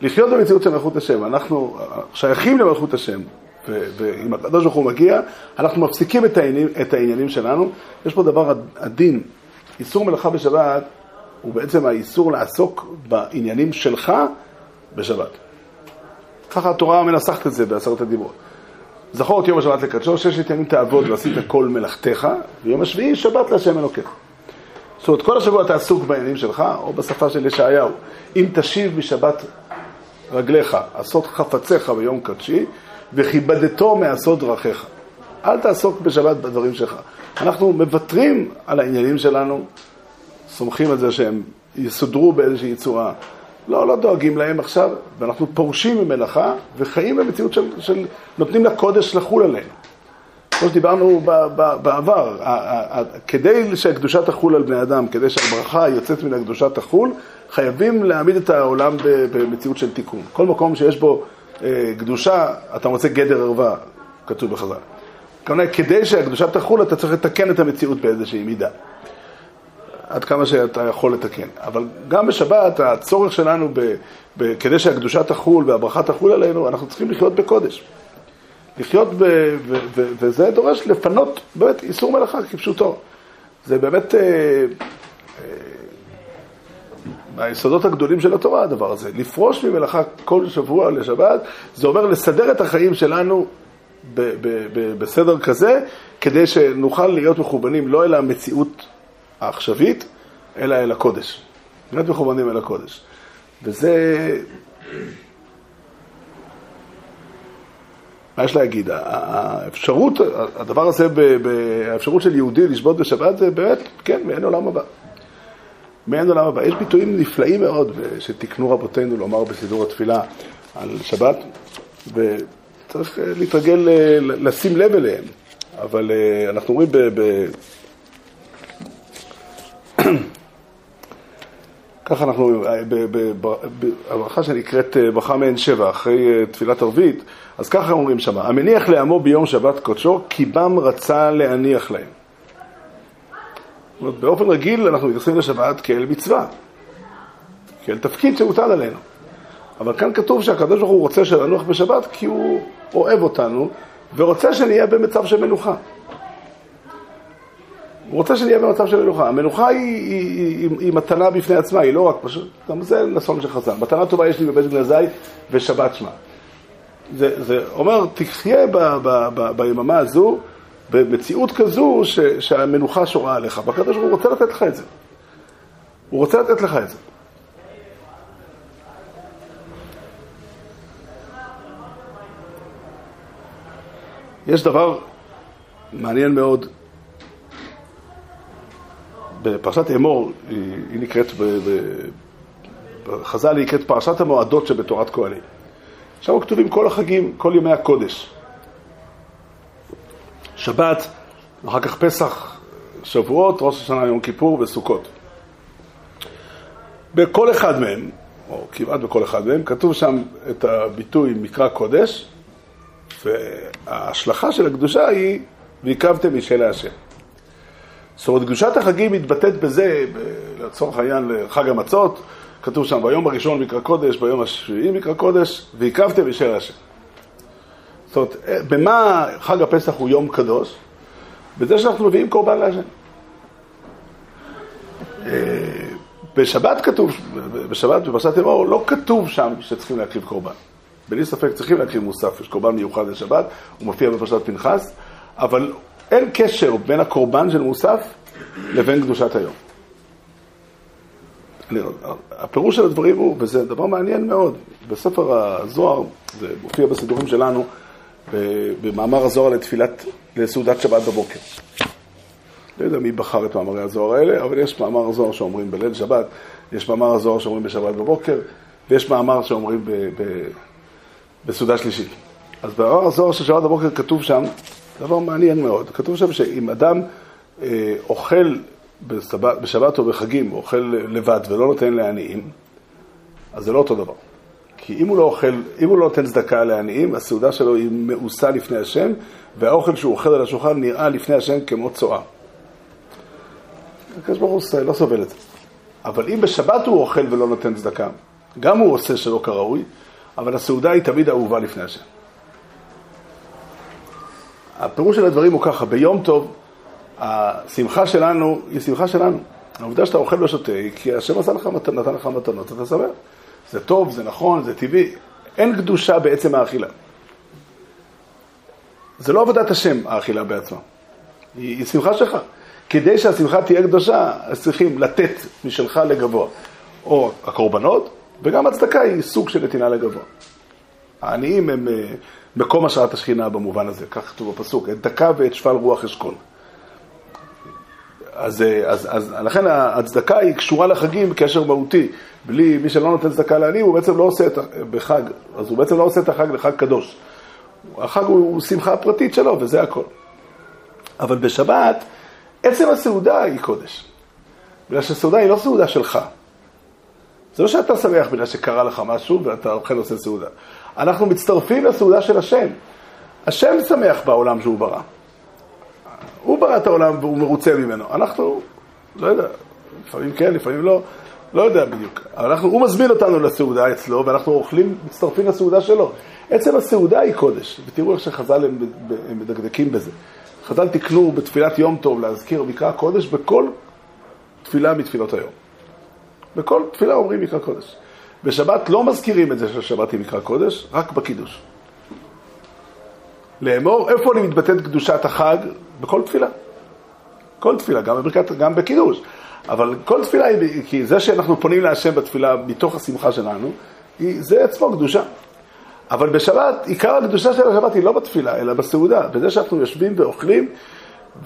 לחיות במציאות של מלכות השם. אנחנו שייכים למלכות השם, ואם הקדוש ברוך הוא מגיע, אנחנו מפסיקים את העניינים, את העניינים שלנו. יש פה דבר עדין. איסור מלאכה בשבת הוא בעצם האיסור לעסוק בעניינים שלך בשבת. ככה התורה מנסחת את זה בעשרת הדיברות. זכור את יום השבת לקדשו, ששת ימים תעבוד ועשית כל מלאכתך, ויום השביעי שבת להשם אלוקיך. זאת אומרת, כל השבוע אתה עסוק בעניינים שלך, או בשפה של ישעיהו, אם תשיב משבת רגליך, עשות חפציך ביום קדשי, וכיבדתו מעשות דרכיך. אל תעסוק בשבת בדברים שלך. אנחנו מוותרים על העניינים שלנו, סומכים על זה שהם יסודרו באיזושהי צורה. לא, לא דואגים להם עכשיו, ואנחנו פורשים ממלאכה וחיים במציאות של, של נותנים לקודש לחול עלינו. כמו שדיברנו בעבר, כדי שהקדושה תחול על בני אדם, כדי שהברכה יוצאת מן הקדושה תחול, חייבים להעמיד את העולם במציאות של תיקון. כל מקום שיש בו אה, קדושה, אתה מוצא גדר ערווה, כתוב בחז"ל. כדי שהקדושה תחול, אתה צריך לתקן את המציאות באיזושהי מידה. עד כמה שאתה יכול לתקן. אבל גם בשבת, הצורך שלנו, ב, ב, כדי שהקדושה תחול והברכה תחול עלינו, אנחנו צריכים לחיות בקודש. לחיות, ב, ו, ו, וזה דורש לפנות, באמת, איסור מלאכה כפשוטו. זה באמת אה, אה, מהיסודות הגדולים של התורה הדבר הזה. לפרוש ממלאכה כל שבוע לשבת, זה אומר לסדר את החיים שלנו ב, ב, ב, בסדר כזה, כדי שנוכל להיות מכוונים לא אל המציאות העכשווית, אלא אל הקודש. באמת מכוונים אל הקודש. וזה... מה יש להגיד? האפשרות, הדבר הזה, האפשרות של יהודי לשבות בשבת זה באמת, כן, מעין עולם הבא. מעין עולם הבא. יש ביטויים נפלאים מאוד שתיקנו רבותינו לומר בסידור התפילה על שבת, וצריך להתרגל לשים לב אליהם. אבל אה, אנחנו אומרים ככה אנחנו, אה, בברכה שנקראת אה, ברכה מעין שבע, אחרי אה, תפילת ערבית, אז ככה אומרים שם, המניח לעמו ביום שבת קודשו, כי בם רצה להניח להם. באופן רגיל אנחנו מתייחסים לשבת כאל מצווה, כאל תפקיד שהוטל עלינו. אבל כאן כתוב שהקדוש ברוך הוא רוצה שננוח בשבת כי הוא אוהב אותנו ורוצה שנהיה במצב של מנוחה. הוא רוצה שנהיה במצב של מנוחה. המנוחה היא, היא, היא, היא, מתנה בפני עצמה, היא לא רק פשוט, גם זה נסון של חז"ל. מתנה טובה יש לי בבית גנזי ושבת שמע. זה, זה אומר, תחיה ב, ב, ב, ביממה הזו, במציאות כזו ש, שהמנוחה שורה עליך. והקדוש ברוך הוא רוצה לתת לך את זה. הוא רוצה לתת לך את זה. יש דבר מעניין מאוד בפרשת אמור, היא, היא נקראת, בחז"ל היא נקראת פרשת המועדות שבתורת כהנים. שם כתובים כל החגים, כל ימי הקודש. שבת, אחר כך פסח, שבועות, ראש השנה, יום כיפור וסוכות. בכל אחד מהם, או כמעט בכל אחד מהם, כתוב שם את הביטוי מקרא קודש, וההשלכה של הקדושה היא, והקרבתם אישה להשם. זאת אומרת, קדושת החגים מתבטאת בזה, לצורך העניין, לחג המצות, כתוב שם, ביום הראשון מקרא קודש, ביום השביעי מקרא קודש, והקרבתם אישר השם. זאת אומרת, במה חג הפסח הוא יום קדוש? בזה שאנחנו מביאים קורבן להשם. אה, בשבת כתוב, בשבת, בפרשת אמור, לא כתוב שם שצריכים להקריב קורבן. בלי ספק צריכים להקריב מוסף, יש קורבן מיוחד לשבת, הוא מופיע בפרשת פנחס, אבל אין קשר בין הקורבן של מוסף לבין קדושת היום. הפירוש של הדברים הוא, וזה דבר מעניין מאוד, בספר הזוהר, זה מופיע בסידורים שלנו, במאמר הזוהר לתפילת, לסעודת שבת בבוקר. לא יודע מי בחר את מאמרי הזוהר האלה, אבל יש מאמר הזוהר שאומרים בליל שבת, יש מאמר הזוהר שאומרים בשבת בבוקר, ויש מאמר שאומרים בסעודה שלישית. אז במאמר הזוהר של שבת בבוקר כתוב שם דבר מעניין מאוד. כתוב שם שאם אדם אה, אוכל בשבת, בשבת או בחגים, אוכל לבד ולא נותן לעניים, אז זה לא אותו דבר. כי אם הוא לא אוכל, אם הוא לא נותן צדקה לעניים, הסעודה שלו היא מאוסה לפני השם, והאוכל שהוא אוכל על השולחן נראה לפני השם כמו צואה. הקדוש ברוך הוא לא סובל את זה. אבל אם בשבת הוא אוכל ולא נותן צדקה, גם הוא עושה שלא כראוי, אבל הסעודה היא תמיד אהובה לפני השם. הפירוש של הדברים הוא ככה, ביום טוב, השמחה שלנו היא שמחה שלנו. העובדה שאתה אוכל ושותה היא כי השם עשה לך, נתן לך מתנות, אתה שמח. זה טוב, זה נכון, זה טבעי. אין קדושה בעצם האכילה. זה לא עבודת השם, האכילה בעצמה. היא, היא שמחה שלך. כדי שהשמחה תהיה קדושה, אז צריכים לתת משלך לגבוה. או הקורבנות, וגם הצדקה היא סוג של נתינה לגבוה. העניים הם אה, מקום השראת השכינה במובן הזה, כך כתוב בפסוק, את דקה ואת שפל רוח אשכול. אז, אה, אז, אז לכן הצדקה היא קשורה לחגים בקשר מהותי. בלי, מי שלא נותן צדקה לעניים, הוא בעצם לא עושה את בחג, אז הוא בעצם לא עושה את החג לחג קדוש. החג הוא, הוא שמחה פרטית שלו, וזה הכל. אבל בשבת, עצם הסעודה היא קודש. בגלל שהסעודה היא לא סעודה שלך. זה לא שאתה שמח בגלל שקרה לך משהו ואתה אוכל עושה סעודה. אנחנו מצטרפים לסעודה של השם. השם שמח בעולם שהוא ברא. הוא ברא את העולם והוא מרוצה ממנו. אנחנו, לא יודע, לפעמים כן, לפעמים לא, לא יודע בדיוק. אנחנו, הוא מזמין אותנו לסעודה אצלו ואנחנו אוכלים, מצטרפים לסעודה שלו. עצם הסעודה היא קודש, ותראו איך שחז"ל הם, הם מדקדקים בזה. חז"ל תקנו בתפילת יום טוב להזכיר מקרא קודש בכל תפילה מתפילות היום. בכל תפילה אומרים מקרא קודש. בשבת לא מזכירים את זה ששבת היא מקרא קודש, רק בקידוש. לאמור, איפה אני מתבטאת קדושת החג? בכל תפילה. כל תפילה, גם בברכת, גם בקידוש. אבל כל תפילה היא, כי זה שאנחנו פונים להשם בתפילה מתוך השמחה שלנו, היא, זה עצמו קדושה. אבל בשבת, עיקר הקדושה של השבת היא לא בתפילה, אלא בסעודה. בזה שאנחנו יושבים ואוכלים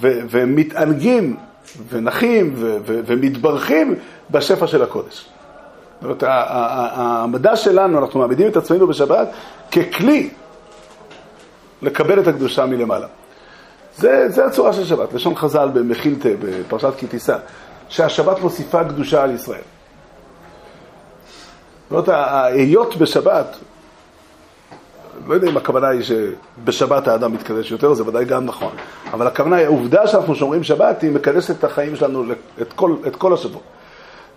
ו- ומתענגים ונחים ו- ו- ומתברכים בשפע של הקודש. זאת אומרת, המדע שלנו, אנחנו מעמידים את עצמנו בשבת ככלי לקבל את הקדושה מלמעלה. זה, זה הצורה של שבת, לשון חז"ל במחילתא, בפרשת כי תישא, שהשבת מוסיפה קדושה על ישראל. זאת אומרת, ההיות בשבת, לא יודע אם הכוונה היא שבשבת האדם מתקדש יותר, זה ודאי גם נכון, אבל הכוונה היא, העובדה שאנחנו שומרים שבת, היא מקדשת את החיים שלנו, את כל, את כל השבוע.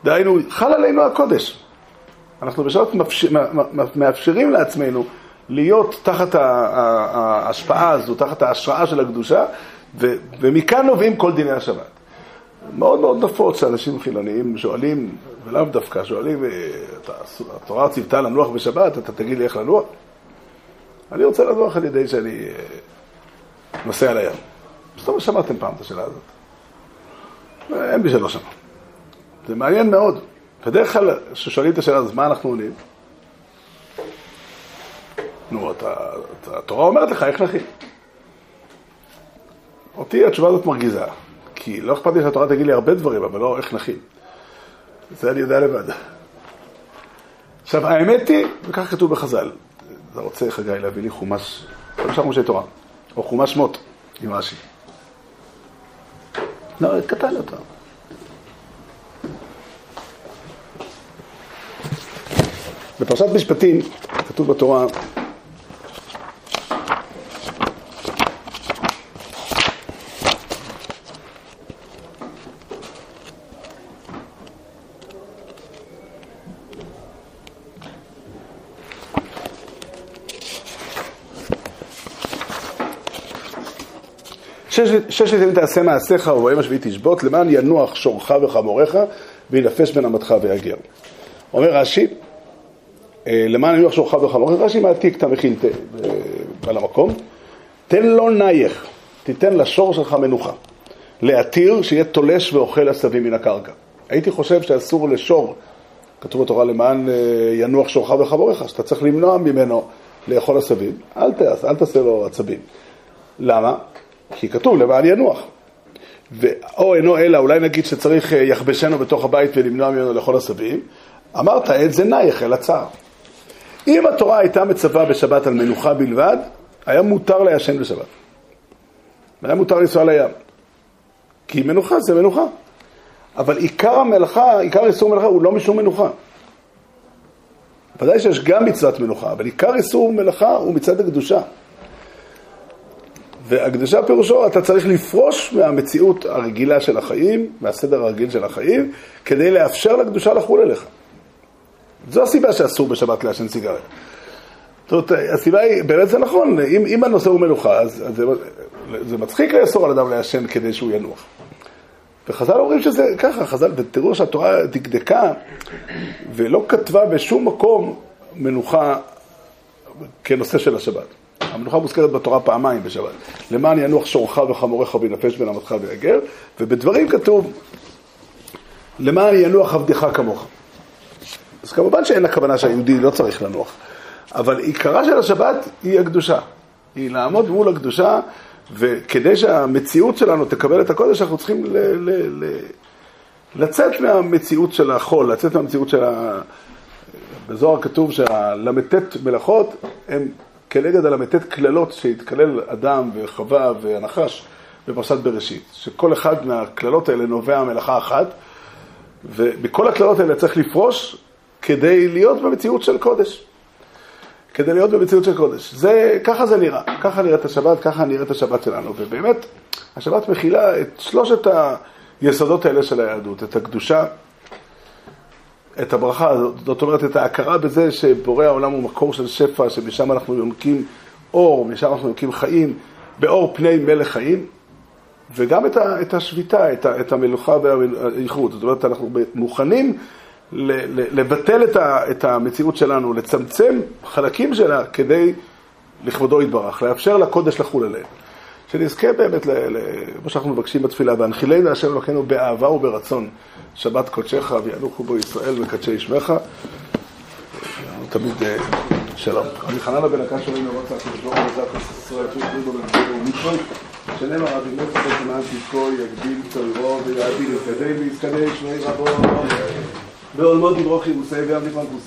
דהיינו, חל עלינו הקודש. אנחנו מאפשר, מאפשרים לעצמנו להיות תחת ההשפעה הזו, תחת ההשראה של הקדושה, ומכאן נובעים כל דיני השבת. מאוד מאוד נפוץ שאנשים חילוניים שואלים, ולאו דווקא, שואלים, אה, התורה ציוותה לנוח בשבת, אתה תגיד לי איך לנוח? אני רוצה לנוח על ידי שאני אה, נוסע לים. בסדר, שמעתם פעם את השאלה הזאת. אין בי שלא שמע. זה מעניין מאוד. בדרך כלל, כששואלים את השאלה הזאת, מה אנחנו עונים? נו, אתה, אתה, התורה אומרת לך איך נכין. אותי התשובה הזאת מרגיזה, כי לא אכפת לי שהתורה תגיד לי הרבה דברים, אבל לא איך נכין. זה אני יודע לבד. עכשיו, האמת היא, וכך כתוב בחז"ל, אתה רוצה, חגי, להביא לי חומש, חמישה חומשי תורה, או חומש שמות, עם רש"י. לא, קטן יותר. בפרשת משפטים כתוב בתורה ששת ימים תעשה מעשיך וביום השביעי תשבות למען ינוח שורך וחמורך וינפש בין אמתך ויגר. אומר רש"י, אה, למען ינוח שורך וחמורך, רש"י מעתיק את המכיל על המקום, תן לו נייך, תיתן לשור שלך מנוחה, להתיר שיהיה תולש ואוכל עשבים מן הקרקע. הייתי חושב שאסור לשור, כתוב בתורה למען אה, ינוח שורך וחמורך, שאתה צריך למנוע ממנו לאכול עשבים, אל תעשה, אל תעשה לו עצבים. למה? כי כתוב למען ינוח. או אינו אלא, אולי נגיד שצריך אה, יחבשנו בתוך הבית ולמנוע ממנו לאכול עשבים, אמרת עת זה נייך אל הצער. אם התורה הייתה מצווה בשבת על מנוחה בלבד, היה מותר לישן בשבת. היה מותר לנסוע לים. כי מנוחה זה מנוחה. אבל עיקר המלאכה, עיקר איסור מלאכה הוא לא משום מנוחה. ודאי שיש גם מצוות מנוחה, אבל עיקר איסור מלאכה הוא מצד הקדושה. והקדושה פירושו, אתה צריך לפרוש מהמציאות הרגילה של החיים, מהסדר הרגיל של החיים, כדי לאפשר לקדושה לחול אליך. זו הסיבה שאסור בשבת לעשן סיגריה. זאת אומרת, הסיבה היא, באמת זה נכון, אם, אם הנושא הוא מנוחה, אז, אז זה, זה מצחיק לאסור על אדם לעשן כדי שהוא ינוח. וחז"ל אומרים שזה ככה, חז"ל, ותראו שהתורה דקדקה ולא כתבה בשום מקום מנוחה כנושא של השבת. המנוחה מוזכרת בתורה פעמיים בשבת. למען ינוח שורך וחמורך וינפש בין אמתך ויגר, ובדברים כתוב, למען ינוח עבדך כמוך. אז כמובן שאין הכוונה שהיהודי לא צריך לנוח, אבל עיקרה של השבת היא הקדושה. היא לעמוד מול הקדושה, וכדי שהמציאות שלנו תקבל את הקודש, אנחנו צריכים ל- ל- ל- לצאת מהמציאות של החול, לצאת מהמציאות של ה... בזוהר כתוב שהל"ט מלאכות הם כנגד הל"ט קללות שהתקלל אדם וחווה ונחש בפרשת בראשית, שכל אחד מהקללות האלה נובע מלאכה אחת, ובכל הקללות האלה צריך לפרוש כדי להיות במציאות של קודש. כדי להיות במציאות של קודש. זה, ככה זה נראה, ככה נראית השבת, ככה נראית השבת שלנו, ובאמת, השבת מכילה את שלושת היסודות האלה של היהדות, את הקדושה, את הברכה זאת אומרת, את ההכרה בזה שבורא העולם הוא מקור של שפע, שמשם אנחנו יונקים אור, משם אנחנו יונקים חיים, באור פני מלך חיים, וגם את, השביתה, את, את המלוכה והאיכות. זאת אומרת, אנחנו מוכנים לבטל את, את המציאות שלנו, לצמצם חלקים שלה כדי לכבודו יתברך, לאפשר לקודש לחול עליהם. שנזכה באמת, כמו שאנחנו מבקשים בתפילה, והנחילנו השם אלוקינו באהבה וברצון, שבת קודשך וינוחו בו ישראל וקדשי שמך. תמיד שלום. רבי חננה בן הקש אומרים הקדוש ברוך הוא זק ישראל תשבו בו ומצוות שנאמר רבי נפש למען תזכו יגדיל תוירו ויעדיל יתקדם ויזקדש ויהי רבו בעולמות יברוך יבוסי ויעמליך מלכוסי